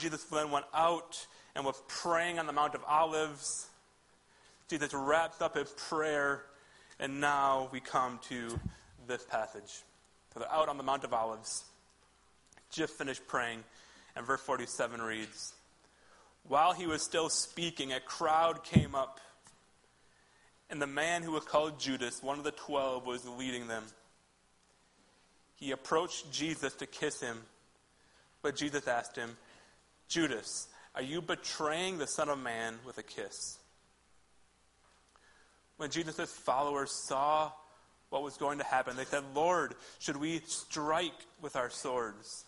Jesus then went out and was praying on the Mount of Olives. Jesus wrapped up his prayer, and now we come to this passage. So they're out on the Mount of Olives, just finished praying, and verse 47 reads While he was still speaking, a crowd came up, and the man who was called Judas, one of the twelve, was leading them. He approached Jesus to kiss him, but Jesus asked him, Judas, are you betraying the Son of Man with a kiss? When Jesus' followers saw what was going to happen, they said, Lord, should we strike with our swords?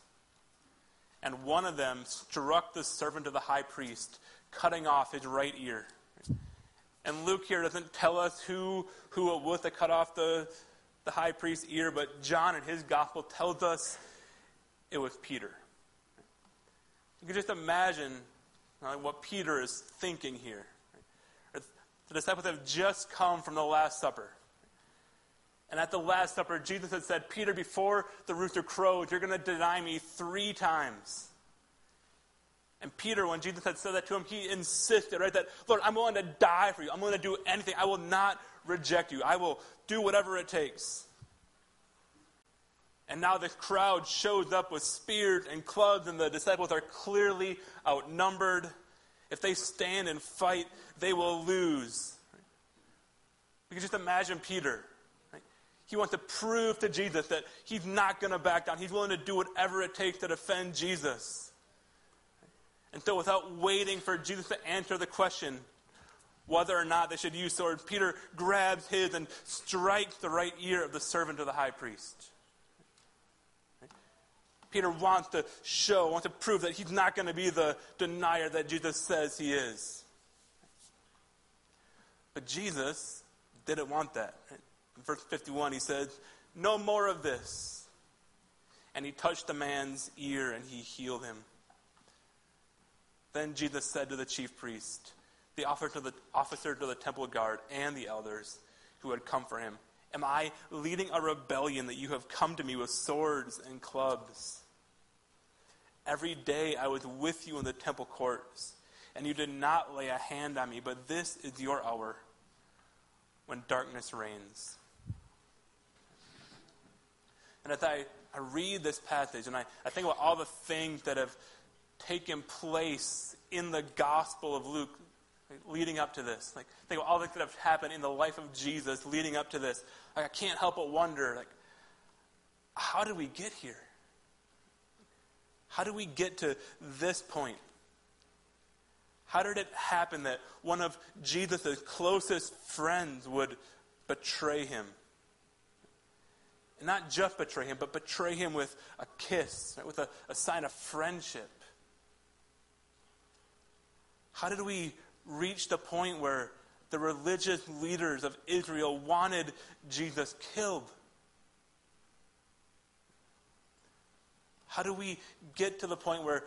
And one of them struck the servant of the high priest, cutting off his right ear. And Luke here doesn't tell us who, who it was that cut off the, the high priest's ear, but John in his gospel tells us it was Peter. You can just imagine uh, what Peter is thinking here. The disciples have just come from the Last Supper. And at the Last Supper, Jesus had said, Peter, before the rooster crows, you're going to deny me three times. And Peter, when Jesus had said that to him, he insisted, right, that, Lord, I'm willing to die for you. I'm willing to do anything. I will not reject you. I will do whatever it takes. And now the crowd shows up with spears and clubs, and the disciples are clearly outnumbered. If they stand and fight, they will lose. We can just imagine Peter. He wants to prove to Jesus that he's not going to back down. He's willing to do whatever it takes to defend Jesus. And so, without waiting for Jesus to answer the question whether or not they should use swords, Peter grabs his and strikes the right ear of the servant of the high priest. Peter wants to show, wants to prove that he's not going to be the denier that Jesus says he is. But Jesus didn't want that. In verse 51, he says, No more of this. And he touched the man's ear and he healed him. Then Jesus said to the chief priest, the officer to the, officer to the temple guard, and the elders who had come for him, Am I leading a rebellion that you have come to me with swords and clubs? Every day I was with you in the temple courts, and you did not lay a hand on me, but this is your hour when darkness reigns. And as I, I read this passage and I, I think about all the things that have taken place in the Gospel of Luke leading up to this, like think of all that could have happened in the life of Jesus leading up to this, like, I can't help but wonder, like, how did we get here? How did we get to this point? How did it happen that one of Jesus' closest friends would betray him? Not just betray him, but betray him with a kiss, right? with a, a sign of friendship. How did we reach the point where the religious leaders of Israel wanted Jesus killed? How do we get to the point where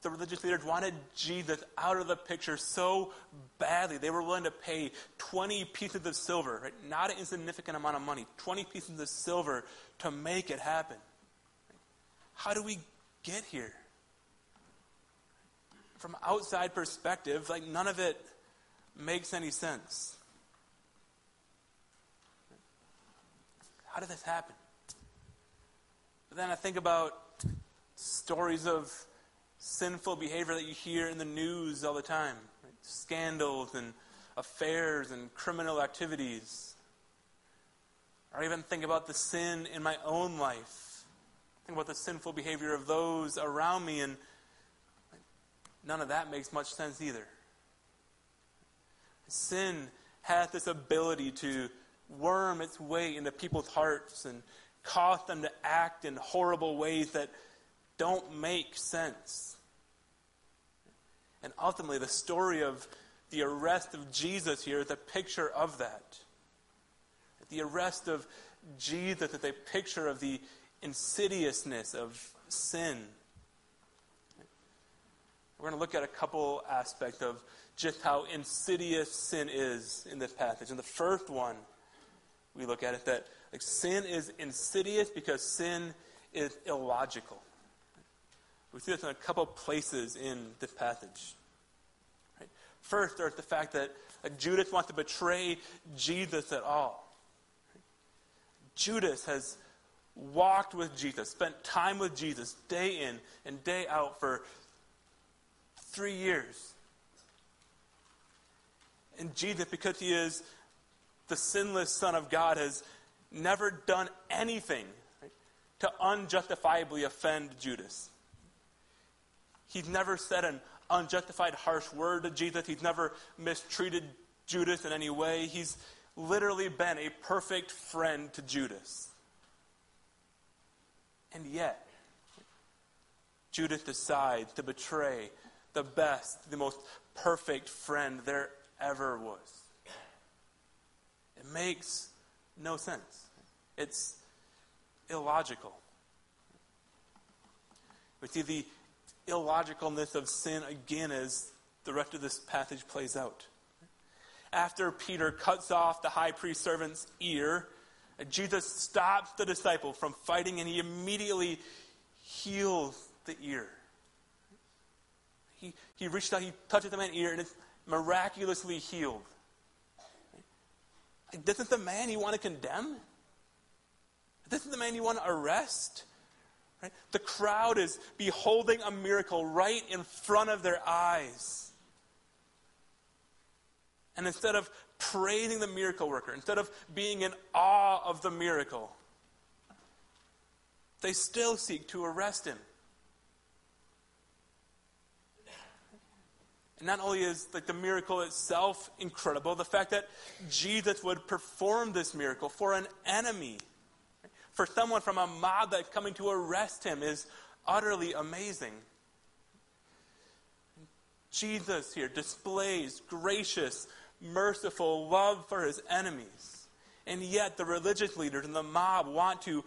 the religious leaders wanted Jesus out of the picture so badly they were willing to pay 20 pieces of silver, right? not an insignificant amount of money, 20 pieces of silver to make it happen? How do we get here? From outside perspective, like none of it makes any sense. How did this happen? But then I think about stories of sinful behavior that you hear in the news all the time right? scandals and affairs and criminal activities. Or even think about the sin in my own life. Think about the sinful behavior of those around me, and none of that makes much sense either. Sin has this ability to worm its way into people's hearts and cause them to act in horrible ways that don't make sense. And ultimately, the story of the arrest of Jesus here is a picture of that. The arrest of Jesus is a picture of the insidiousness of sin. We're going to look at a couple aspects of just how insidious sin is in this passage. And the first one we look at is that like, sin is insidious because sin is illogical. We see this in a couple places in this passage. Right? First, there's the fact that Judas wants to betray Jesus at all. Judas has walked with Jesus, spent time with Jesus day in and day out for three years. And Jesus, because he is the sinless Son of God, has never done anything right, to unjustifiably offend Judas. He's never said an unjustified harsh word to Jesus. He's never mistreated Judas in any way. He's literally been a perfect friend to Judas. And yet, Judas decides to betray the best, the most perfect friend there ever was. It makes no sense. It's illogical. We see the illogicalness of sin again as the rest of this passage plays out. After Peter cuts off the high priest servant's ear, Jesus stops the disciple from fighting and he immediately heals the ear. He, he reaches out, he touches the man's ear, and it's miraculously healed. This is the man you want to condemn? This is the man you want to arrest? Right? The crowd is beholding a miracle right in front of their eyes. And instead of praising the miracle worker, instead of being in awe of the miracle, they still seek to arrest him. And not only is like the miracle itself incredible, the fact that Jesus would perform this miracle for an enemy, for someone from a mob that's coming to arrest him, is utterly amazing. Jesus here displays gracious, merciful love for his enemies. And yet, the religious leaders and the mob want to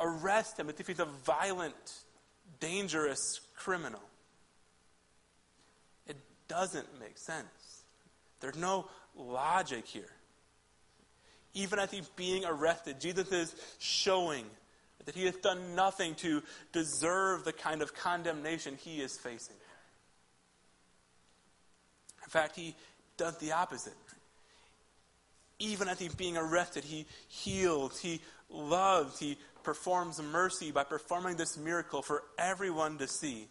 arrest him as if he's a violent, dangerous criminal It doesn't make sense. There's no logic here. Even as he's being arrested, Jesus is showing that he has done nothing to deserve the kind of condemnation he is facing. In fact, he does the opposite. Even as he's being arrested, he heals, he loves, he performs mercy by performing this miracle for everyone to see.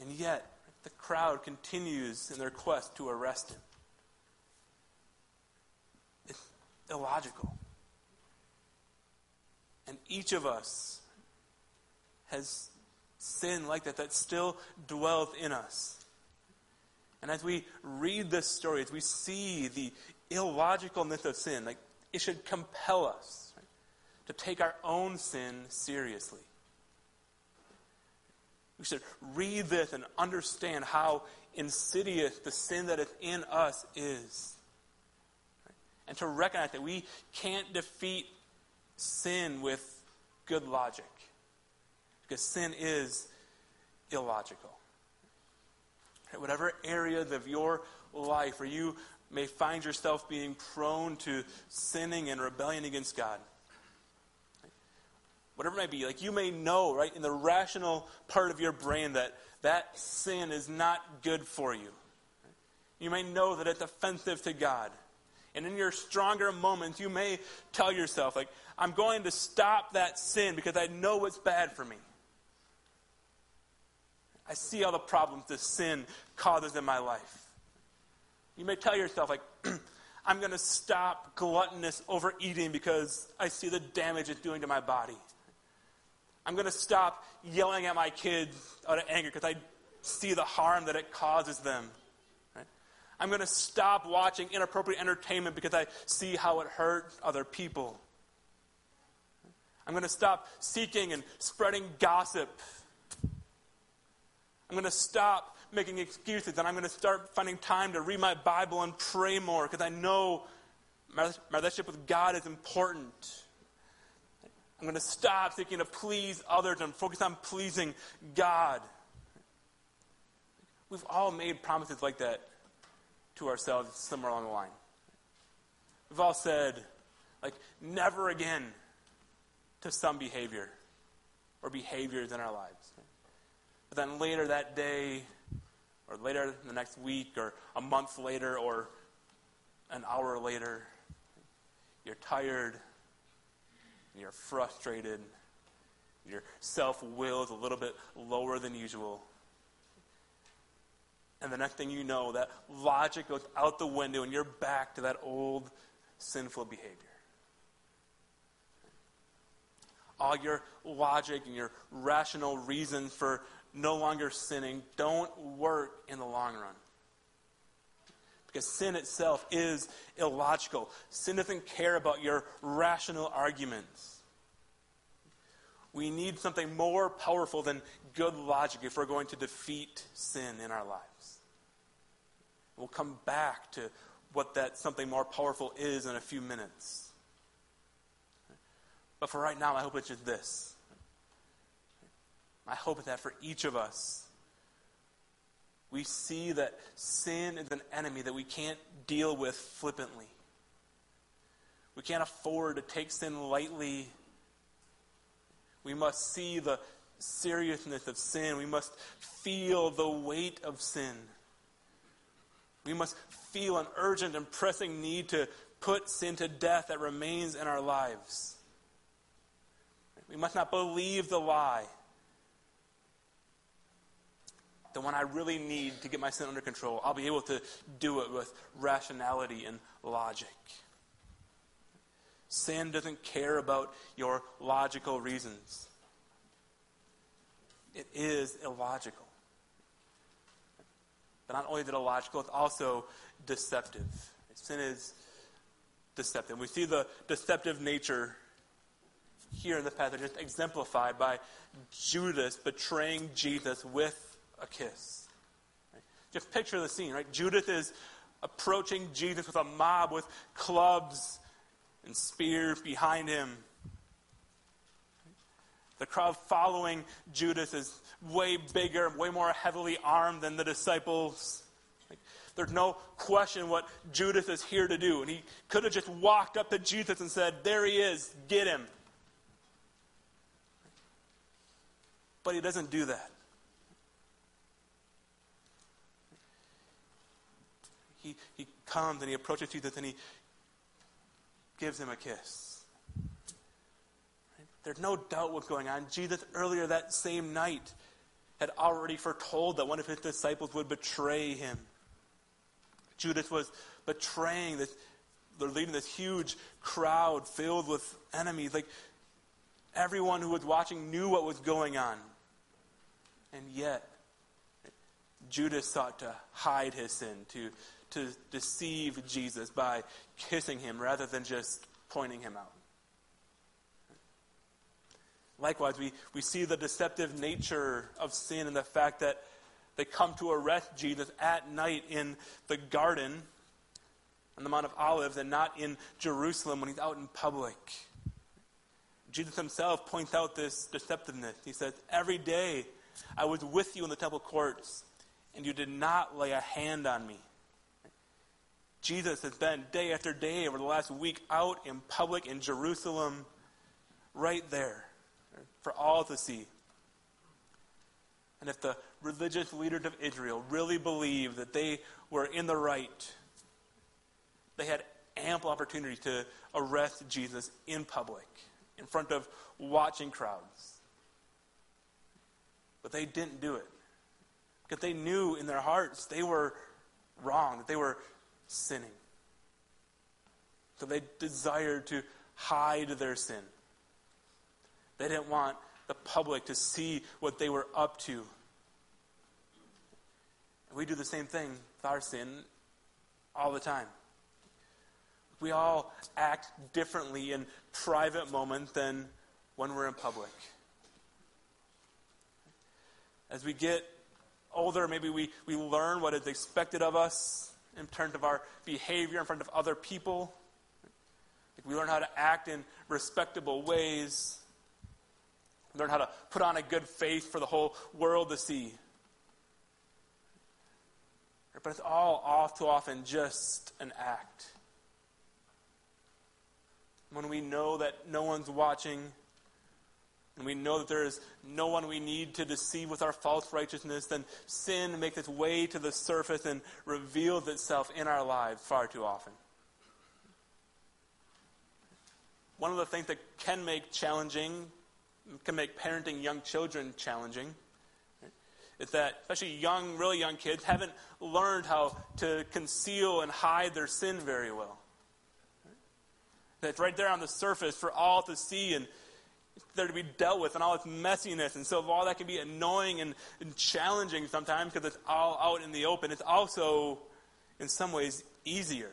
And yet, the crowd continues in their quest to arrest him. It's illogical. And each of us has sin like that that still dwells in us. And as we read this story, as we see the illogicalness of sin, like it should compel us right, to take our own sin seriously. We should read this and understand how insidious the sin that is in us is. And to recognize that we can't defeat sin with good logic. Because sin is illogical. Whatever areas of your life where you may find yourself being prone to sinning and rebellion against God whatever it might be, like you may know, right, in the rational part of your brain that that sin is not good for you. You may know that it's offensive to God. And in your stronger moments, you may tell yourself, like, I'm going to stop that sin because I know it's bad for me. I see all the problems this sin causes in my life. You may tell yourself, like, I'm going to stop gluttonous overeating because I see the damage it's doing to my body. I'm going to stop yelling at my kids out of anger because I see the harm that it causes them. I'm going to stop watching inappropriate entertainment because I see how it hurts other people. I'm going to stop seeking and spreading gossip. I'm going to stop making excuses and I'm going to start finding time to read my Bible and pray more because I know my relationship with God is important. I'm going to stop seeking to please others and focus on pleasing God. We've all made promises like that to ourselves somewhere along the line. We've all said, like, never again to some behavior. or behaviors in our lives. But then later that day, or later the next week, or a month later, or an hour later, you're tired, you're frustrated, your self will is a little bit lower than usual. And the next thing you know, that logic goes out the window and you're back to that old sinful behavior. All your logic and your rational reasons for no longer sinning don't work in the long run. Because sin itself is illogical. Sin doesn't care about your rational arguments. We need something more powerful than good logic if we're going to defeat sin in our lives. We'll come back to what that something more powerful is in a few minutes. But for right now, I hope it's just this. I hope that for each of us, we see that sin is an enemy that we can't deal with flippantly. We can't afford to take sin lightly. We must see the seriousness of sin. We must feel the weight of sin. We must feel an urgent and pressing need to put sin to death that remains in our lives. We must not believe the lie The one I really need to get my sin under control, I'll be able to do it with rationality and logic. Sin doesn't care about your logical reasons, it is illogical. But not only is it illogical, it's also deceptive. Sin is deceptive. We see the deceptive nature here in the passage just exemplified by Judas betraying Jesus with a kiss. Just picture the scene, right? Judas is approaching Jesus with a mob with clubs and spears behind him. The crowd following Judas is way bigger, way more heavily armed than the disciples. There's no question what Judas is here to do. And he could have just walked up to Jesus and said, There he is, get him. But he doesn't do that. he, he comes and he approaches Jesus and he gives him a kiss. There's no doubt what's going on. Jesus, earlier that same night, had already foretold that one of his disciples would betray him. Judas was betraying this, they're leading this huge crowd filled with enemies. Like everyone who was watching knew what was going on. And yet, Judas sought to hide his sin, to to deceive Jesus by kissing him rather than just pointing him out. Likewise, we, we see the deceptive nature of sin and the fact that they come to arrest Jesus at night in the garden on the Mount of Olives and not in Jerusalem when he's out in public. Jesus himself points out this deceptiveness. He says, Every day I was with you in the temple courts, and you did not lay a hand on me. Jesus has been day after day over the last week out in public in Jerusalem, right there for all to see. And if the religious leaders of Israel really believed that they were in the right, they had ample opportunity to arrest Jesus in public, in front of watching crowds. But they didn't do it. Because they knew in their hearts they were wrong, that they were sinning. So they desired to hide their sin. They didn't want the public to see what they were up to. And we do the same thing with our sin all the time. We all act differently in private moments than when we're in public. As we get older, maybe we, we learn what is expected of us in terms of our behavior in front of other people. Like we learn how to act in respectable ways. Learn how to put on a good face for the whole world to see. But it's all, all too often just an act. When we know that no one's watching, and we know that there is no one we need to deceive with our false righteousness, then sin makes its way to the surface and reveals itself in our lives far too often. One of the things that can make challenging, can make parenting young children challenging, is that especially young, really young kids haven't learned how to conceal and hide their sin very well. That's right there on the surface for all to see and there to be dealt with and all its messiness. And so all that can be annoying and, and challenging sometimes because it's all out in the open, it's also, in some ways, easier.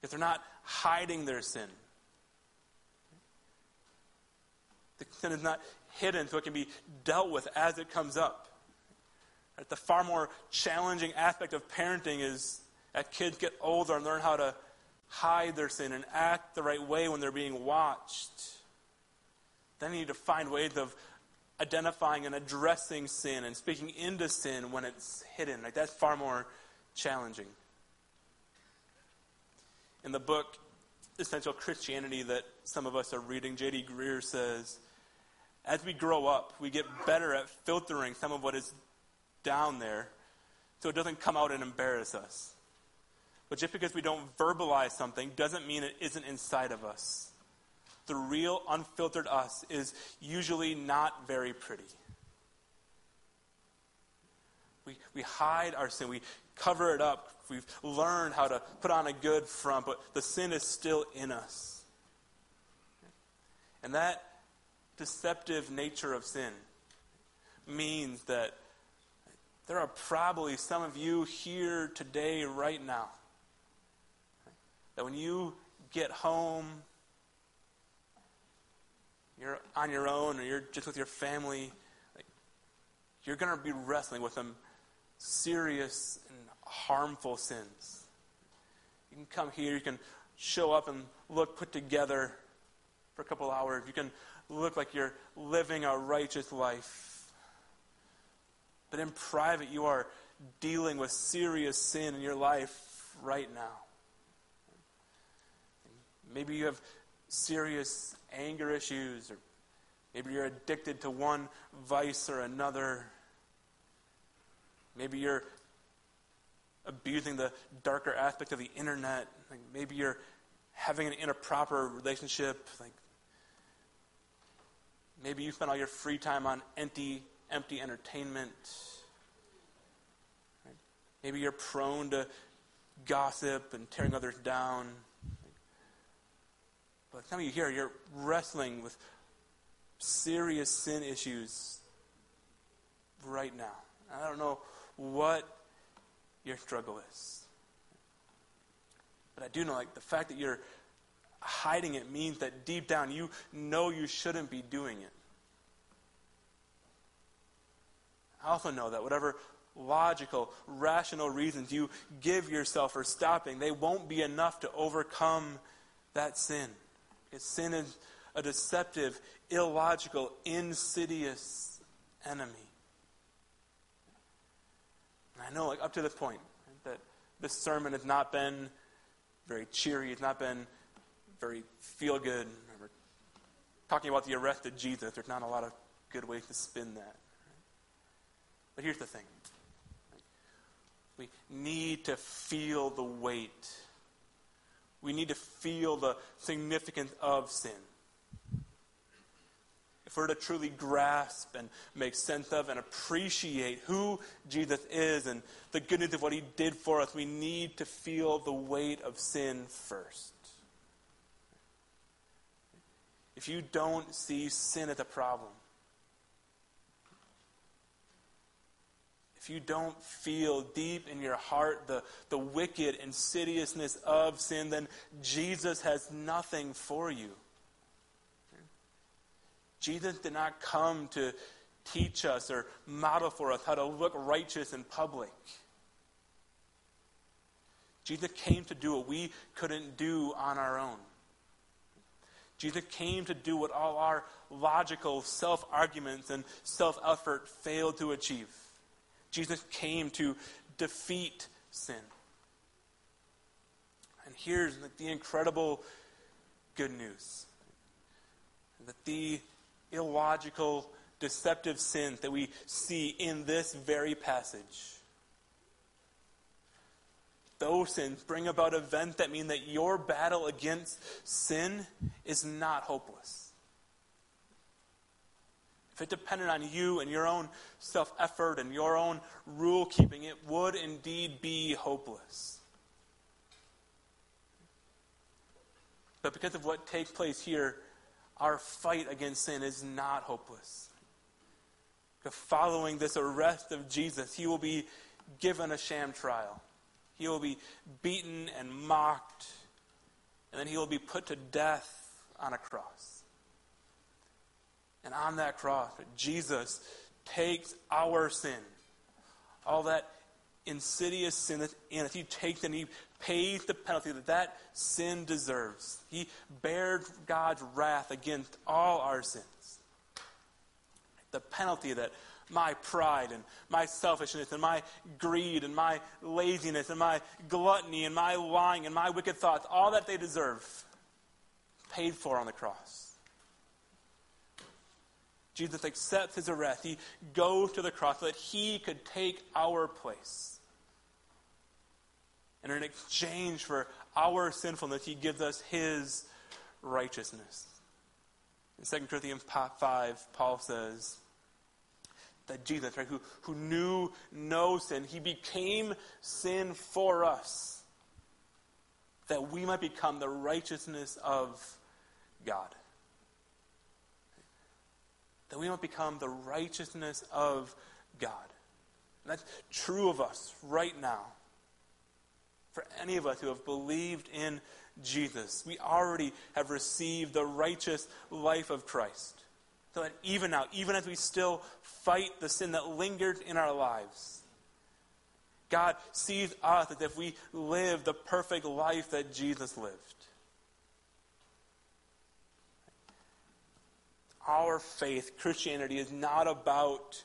Because they're not hiding their sin. The sin is not hidden, so it can be dealt with as it comes up. Right? The far more challenging aspect of parenting is as kids get older and learn how to hide their sin and act the right way when they're being watched. Then you need to find ways of identifying and addressing sin and speaking into sin when it's hidden. Like that's far more challenging. In the book Essential Christianity that some of us are reading, J.D. Greear says, as we grow up, we get better at filtering some of what is down there so it doesn't come out and embarrass us. But just because we don't verbalize something doesn't mean it isn't inside of us. The real, unfiltered us is usually not very pretty. We, we hide our sin, we cover it up. We've learned how to put on a good front, but the sin is still in us. And that deceptive nature of sin means that there are probably some of you here today, right now, that when you get home, you're on your own or you're just with your family, you're going to be wrestling with some serious and harmful sins. You can come here, you can show up and look put together for a couple hours. You can look like you're living a righteous life. But in private, you are dealing with serious sin in your life right now. Maybe you have serious anger issues, or maybe you're addicted to one vice or another. Maybe you're abusing the darker aspect of the internet. Like maybe you're having an improper relationship. Like maybe you spend all your free time on empty, empty entertainment. Maybe you're prone to gossip and tearing others down. But some of you here, you're wrestling with serious sin issues right now. I don't know what your struggle is. But I do know, like, the fact that you're hiding it means that deep down you know you shouldn't be doing it. I also know that whatever logical, rational reasons you give yourself for stopping, they won't be enough to overcome that sin. Because sin is a deceptive, illogical, insidious enemy. And I know, like, up to this point, that this sermon has not been very cheery, it's not been very feel good. Talking about the arrest of Jesus. There's not a lot of good ways to spin that. But here's the thing we need to feel the weight we need to feel the significance of sin. If we're to truly grasp and make sense of and appreciate who Jesus is and the goodness of what he did for us, we need to feel the weight of sin first. If you don't see sin as a problem, if you don't feel deep in your heart the, the wicked insidiousness of sin, then Jesus has nothing for you. Jesus did not come to teach us or model for us how to look righteous in public. Jesus came to do what we couldn't do on our own. Jesus came to do what all our logical self arguments and self effort failed to achieve. Jesus came to defeat sin. And here's the incredible good news that the illogical, deceptive sin that we see in this very passage, those sins bring about events that mean that your battle against sin is not hopeless. If it depended on you and your own self effort and your own rule keeping, it would indeed be hopeless. But because of what takes place here, our fight against sin is not hopeless. Following this arrest of Jesus, he will be given a sham trial. He will be beaten and mocked, and then he will be put to death on a cross. And on that cross, Jesus takes our sin, all that insidious sin in it. He takes and he pays the penalty that that sin deserves. He bared God's wrath against all our sins. The penalty that my pride and my selfishness and my greed and my laziness and my gluttony and my lying and my wicked thoughts, all that they deserve, paid for on the cross. Jesus accepts his arrest. He goes to the cross so that he could take our place. And in exchange for our sinfulness, he gives us his righteousness. In 2 Corinthians 5, Paul says, that Jesus, right, who, who knew no sin, he became sin for us, that we might become the righteousness of God. That we might become the righteousness of God. And that's true of us right now. For any of us who have believed in Jesus, we already have received the righteous life of Christ. So that even now, even as we still fight the sin that lingered in our lives, God sees us as if we live the perfect life that Jesus lived. Our faith, Christianity, is not about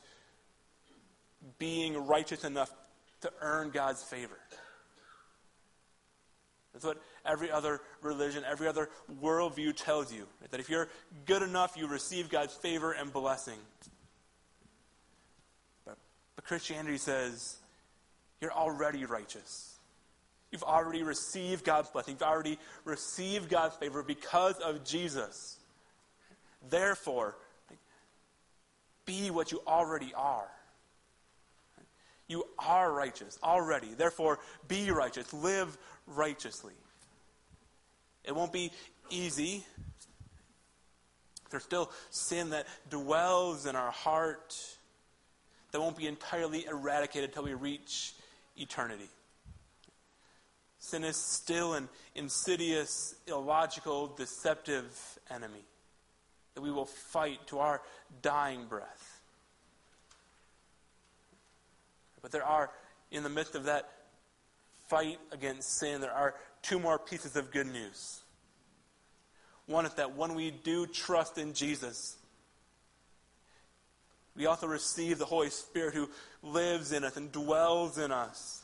being righteous enough to earn God's favor. That's what every other religion, every other worldview tells you. Right? That if you're good enough, you receive God's favor and blessing. But, but Christianity says you're already righteous. You've already received God's blessing. You've already received God's favor because of Jesus. Therefore, be what you already are. You are righteous already. Therefore, be righteous. Live righteously. It won't be easy. There's still sin that dwells in our heart that won't be entirely eradicated until we reach eternity. Sin is still an insidious, illogical, deceptive enemy that we will fight to our dying breath. But there are, in the midst of that fight against sin, there are two more pieces of good news. One is that when we do trust in Jesus, we also receive the Holy Spirit who lives in us and dwells in us.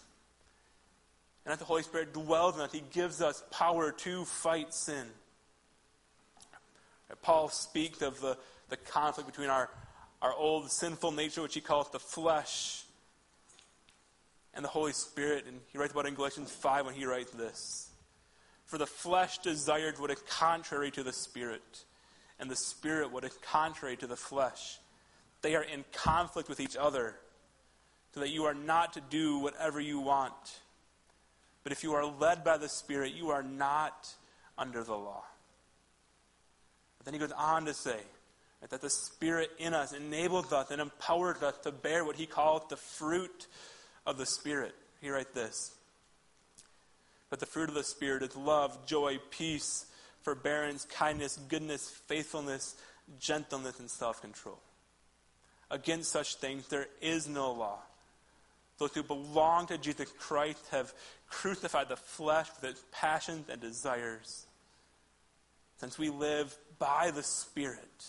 And as the Holy Spirit dwells in us, He gives us power to fight sin. Paul speaks of the, the conflict between our, our old sinful nature, which he calls the flesh, and the Holy Spirit. And he writes about it in Galatians 5 when he writes this For the flesh desired what is contrary to the Spirit, and the Spirit what is contrary to the flesh. They are in conflict with each other, so that you are not to do whatever you want. But if you are led by the Spirit, you are not under the law. But then he goes on to say right, that the Spirit in us enables us and empowers us to bear what he calls the fruit of the Spirit. He writes this But the fruit of the Spirit is love, joy, peace, forbearance, kindness, goodness, faithfulness, gentleness, and self control. Against such things there is no law. Those who belong to Jesus Christ have crucified the flesh with its passions and desires. Since we live by the Spirit,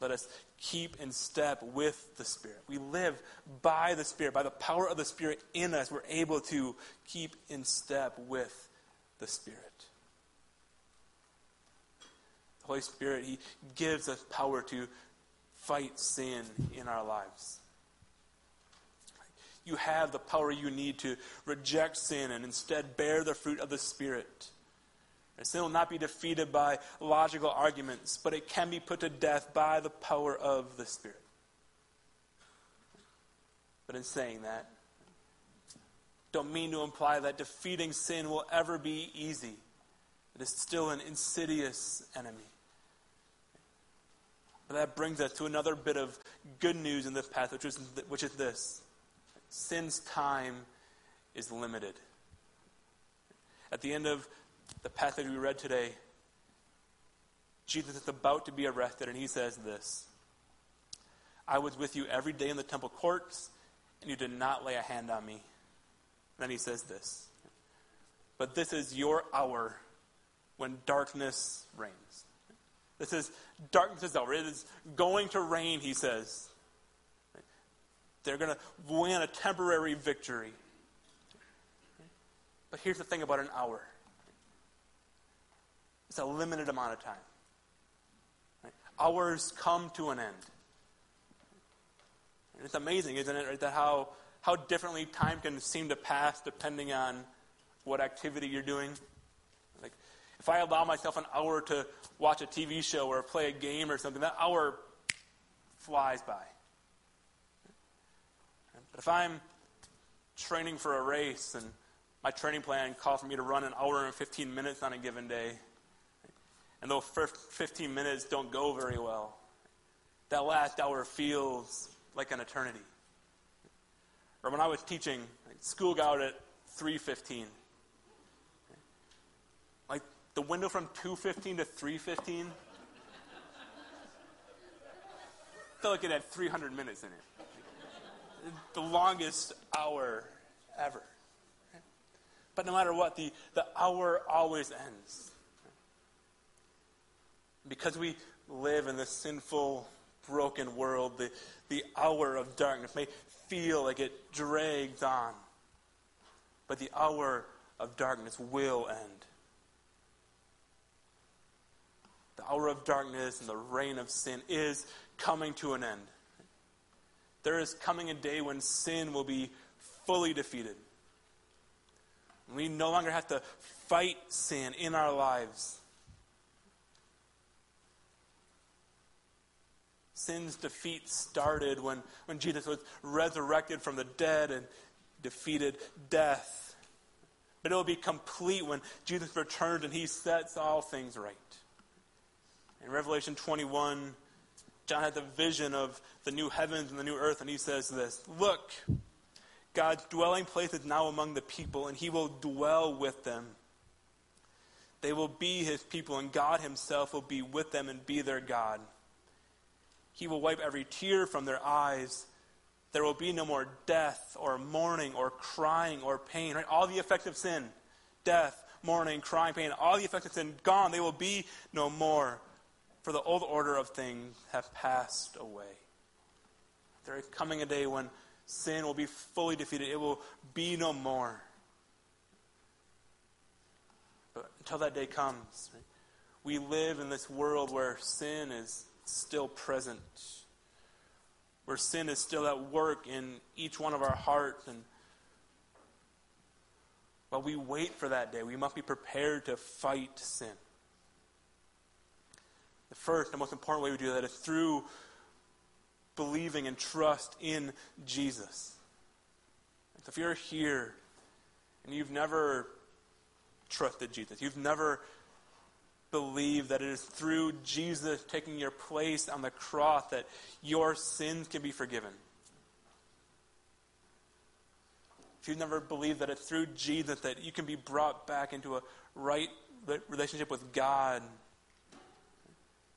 let us keep in step with the Spirit. We live by the Spirit. By the power of the Spirit in us, we're able to keep in step with the Spirit. The Holy Spirit, He gives us power to fight sin in our lives. You have the power you need to reject sin and instead bear the fruit of the Spirit. And sin will not be defeated by logical arguments, but it can be put to death by the power of the Spirit. But in saying that, don't mean to imply that defeating sin will ever be easy. It is still an insidious enemy. But that brings us to another bit of good news in this path, which is, which is this sin's time is limited. At the end of the passage we read today, Jesus is about to be arrested, and he says this I was with you every day in the temple courts, and you did not lay a hand on me. And then he says this But this is your hour when darkness reigns. This is darkness is over. It is going to reign, he says. They're going to win a temporary victory. But here's the thing about an hour it's a limited amount of time. Right? Hours come to an end. And it's amazing, isn't it, right, that how, how differently time can seem to pass depending on what activity you're doing. Like, if I allow myself an hour to watch a TV show or play a game or something, that hour flies by. But if I'm training for a race and my training plan calls for me to run an hour and 15 minutes on a given day, and those first 15 minutes don't go very well, that last hour feels like an eternity. Or when I was teaching, school got out at 3.15. Like the window from 2.15 to 3.15 felt like it had 300 minutes in it. The longest hour ever. But no matter what, the, the hour always ends. Because we live in this sinful, broken world, the, the hour of darkness may feel like it drags on. But the hour of darkness will end. The hour of darkness and the reign of sin is coming to an end. There is coming a day when sin will be fully defeated. We no longer have to fight sin in our lives. Sin's defeat started when, when Jesus was resurrected from the dead and defeated death. But it will be complete when Jesus returns and he sets all things right. In Revelation 21, John had the vision of the new heavens and the new earth, and he says this Look, God's dwelling place is now among the people, and he will dwell with them. They will be his people, and God himself will be with them and be their God. He will wipe every tear from their eyes. There will be no more death or mourning or crying or pain. Right? All the effects of sin death, mourning, crying, pain all the effects of sin gone. They will be no more for the old order of things have passed away. There is coming a day when sin will be fully defeated, it will be no more. But until that day comes, we live in this world where sin is still present, where sin is still at work in each one of our hearts. And while we wait for that day, we must be prepared to fight sin. The first and most important way we do that is through believing and trust in Jesus. So if you're here and you've never trusted Jesus, you've never believed that it is through Jesus taking your place on the cross that your sins can be forgiven. If you've never believed that it's through Jesus that you can be brought back into a right relationship with God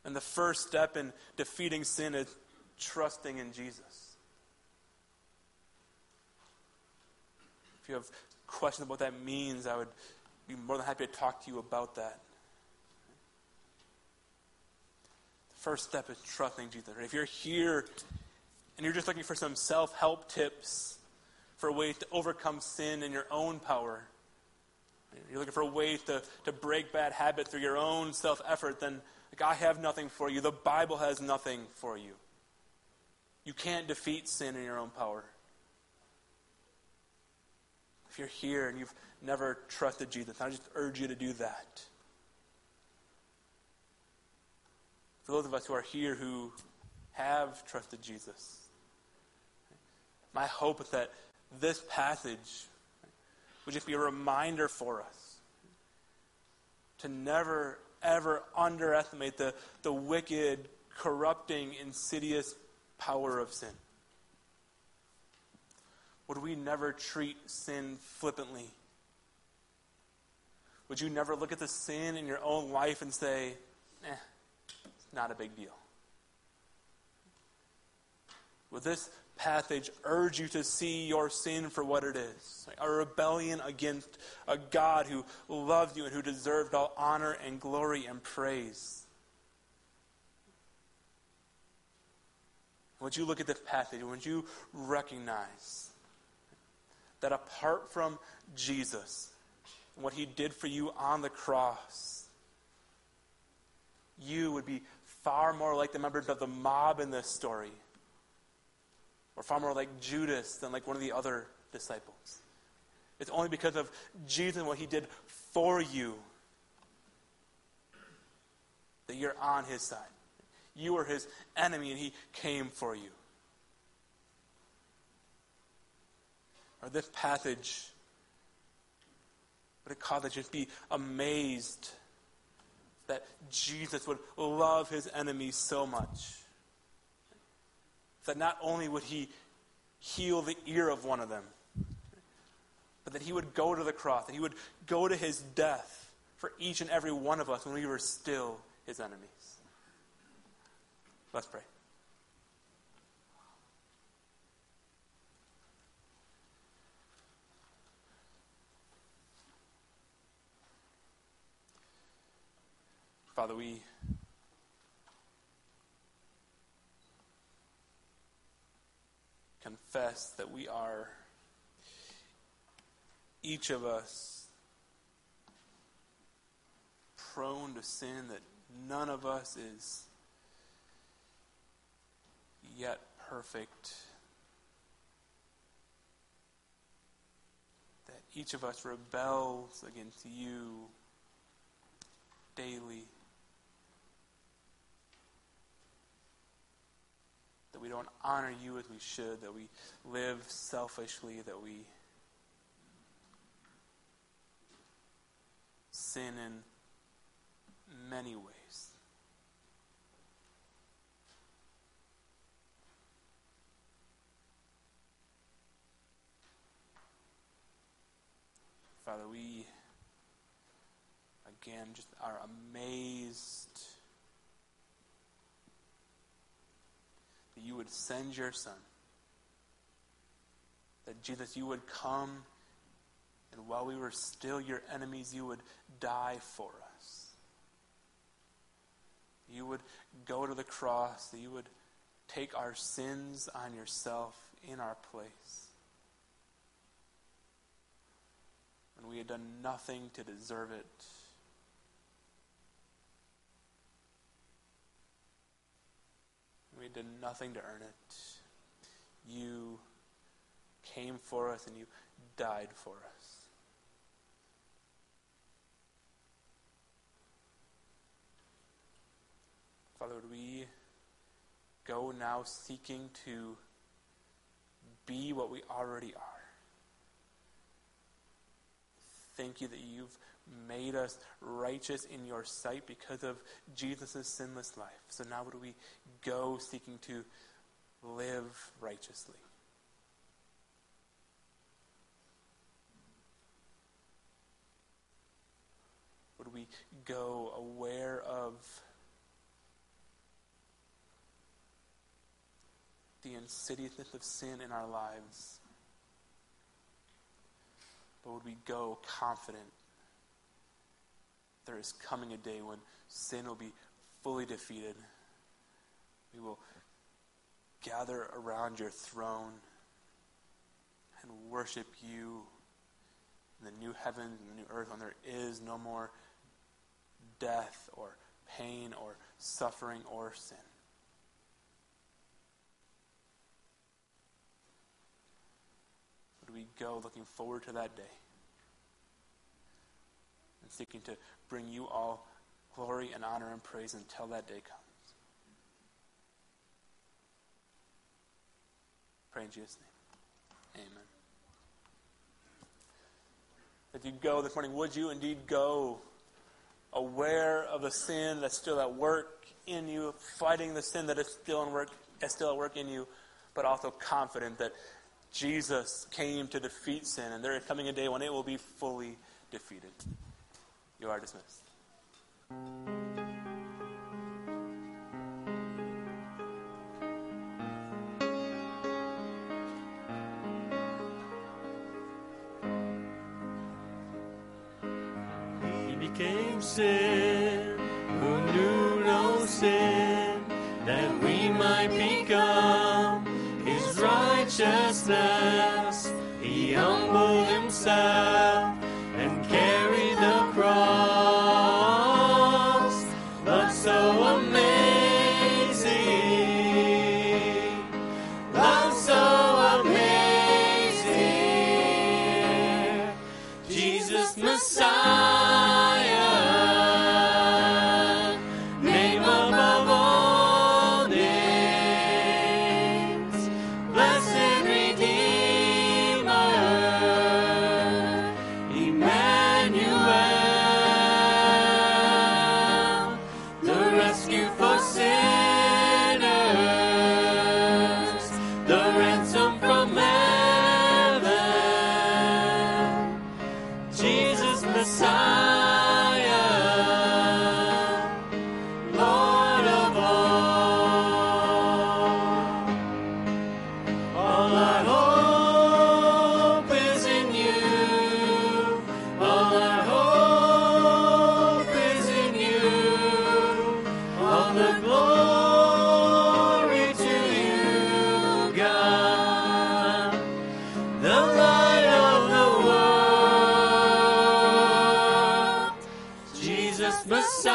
and the first step in defeating sin is trusting in Jesus. If you have questions about what that means, I would be more than happy to talk to you about that. The first step is trusting Jesus. If you're here and you're just looking for some self help tips for ways to overcome sin in your own power, you're looking for ways to, to break bad habits through your own self effort, then Like, I have nothing for you. The Bible has nothing for you. You can't defeat sin in your own power. If you're here and you've never trusted Jesus, I just urge you to do that. For those of us who are here who have trusted Jesus, my hope is that this passage would just be a reminder for us to never, ever underestimate the, the wicked, corrupting, insidious power of sin. Would we never treat sin flippantly? Would you never look at the sin in your own life and say, eh, not a big deal? Would this passage urge you to see your sin for what it is a rebellion against a God who loved you and who deserved all honor and glory and praise. Would you look at this passage? Would you recognize that apart from Jesus and what he did for you on the cross, you would be far more like the members of the mob in this story or far more like Judas than like one of the other disciples. It's only because of Jesus and what he did for you that you're on his side. You were his enemy and he came for you. Or this passage would it cause us to just be amazed that Jesus would love his enemies so much that not only would he heal the ear of one of them, but that he would go to the cross, that he would go to his death for each and every one of us when we were still his enemies. Let's pray. Father, we confess that we are, each of us, prone to sin, that none of us is yet perfect. That each of us rebels against you daily. That we don't honor you as we should, that we live selfishly, that we sin in many ways. Father, we again just are amazed that you would send your Son. That Jesus, you would come, and while we were still your enemies, you would die for us. You would go to the cross, that you would take our sins on yourself in our place. When we had done nothing to deserve it. We did nothing to earn it. You came for us and you died for us. Father, would we go now seeking to be what we already are? Thank you that you've made us righteous in your sight because of Jesus' sinless life. So now would we go seeking to live righteously? Would we go aware of the insidiousness of sin in our lives? But would we go confident there is coming a day when sin will be fully defeated. We will gather around your throne and worship you in the new heavens and the new earth when there is no more death or pain or suffering or sin. Would we go looking forward to that day and seeking to bring you all glory and honor and praise until that day comes? Pray in Jesus' name. Amen. If you go this morning, would you indeed go aware of the sin that's still at work in you, fighting the sin that is still in work, still at work in you, but also confident that Jesus came to defeat sin, and there is coming a day when it will be fully defeated. You are dismissed. He became sin, who knew no sin, that we might become his righteousness. He humbled himself Jesus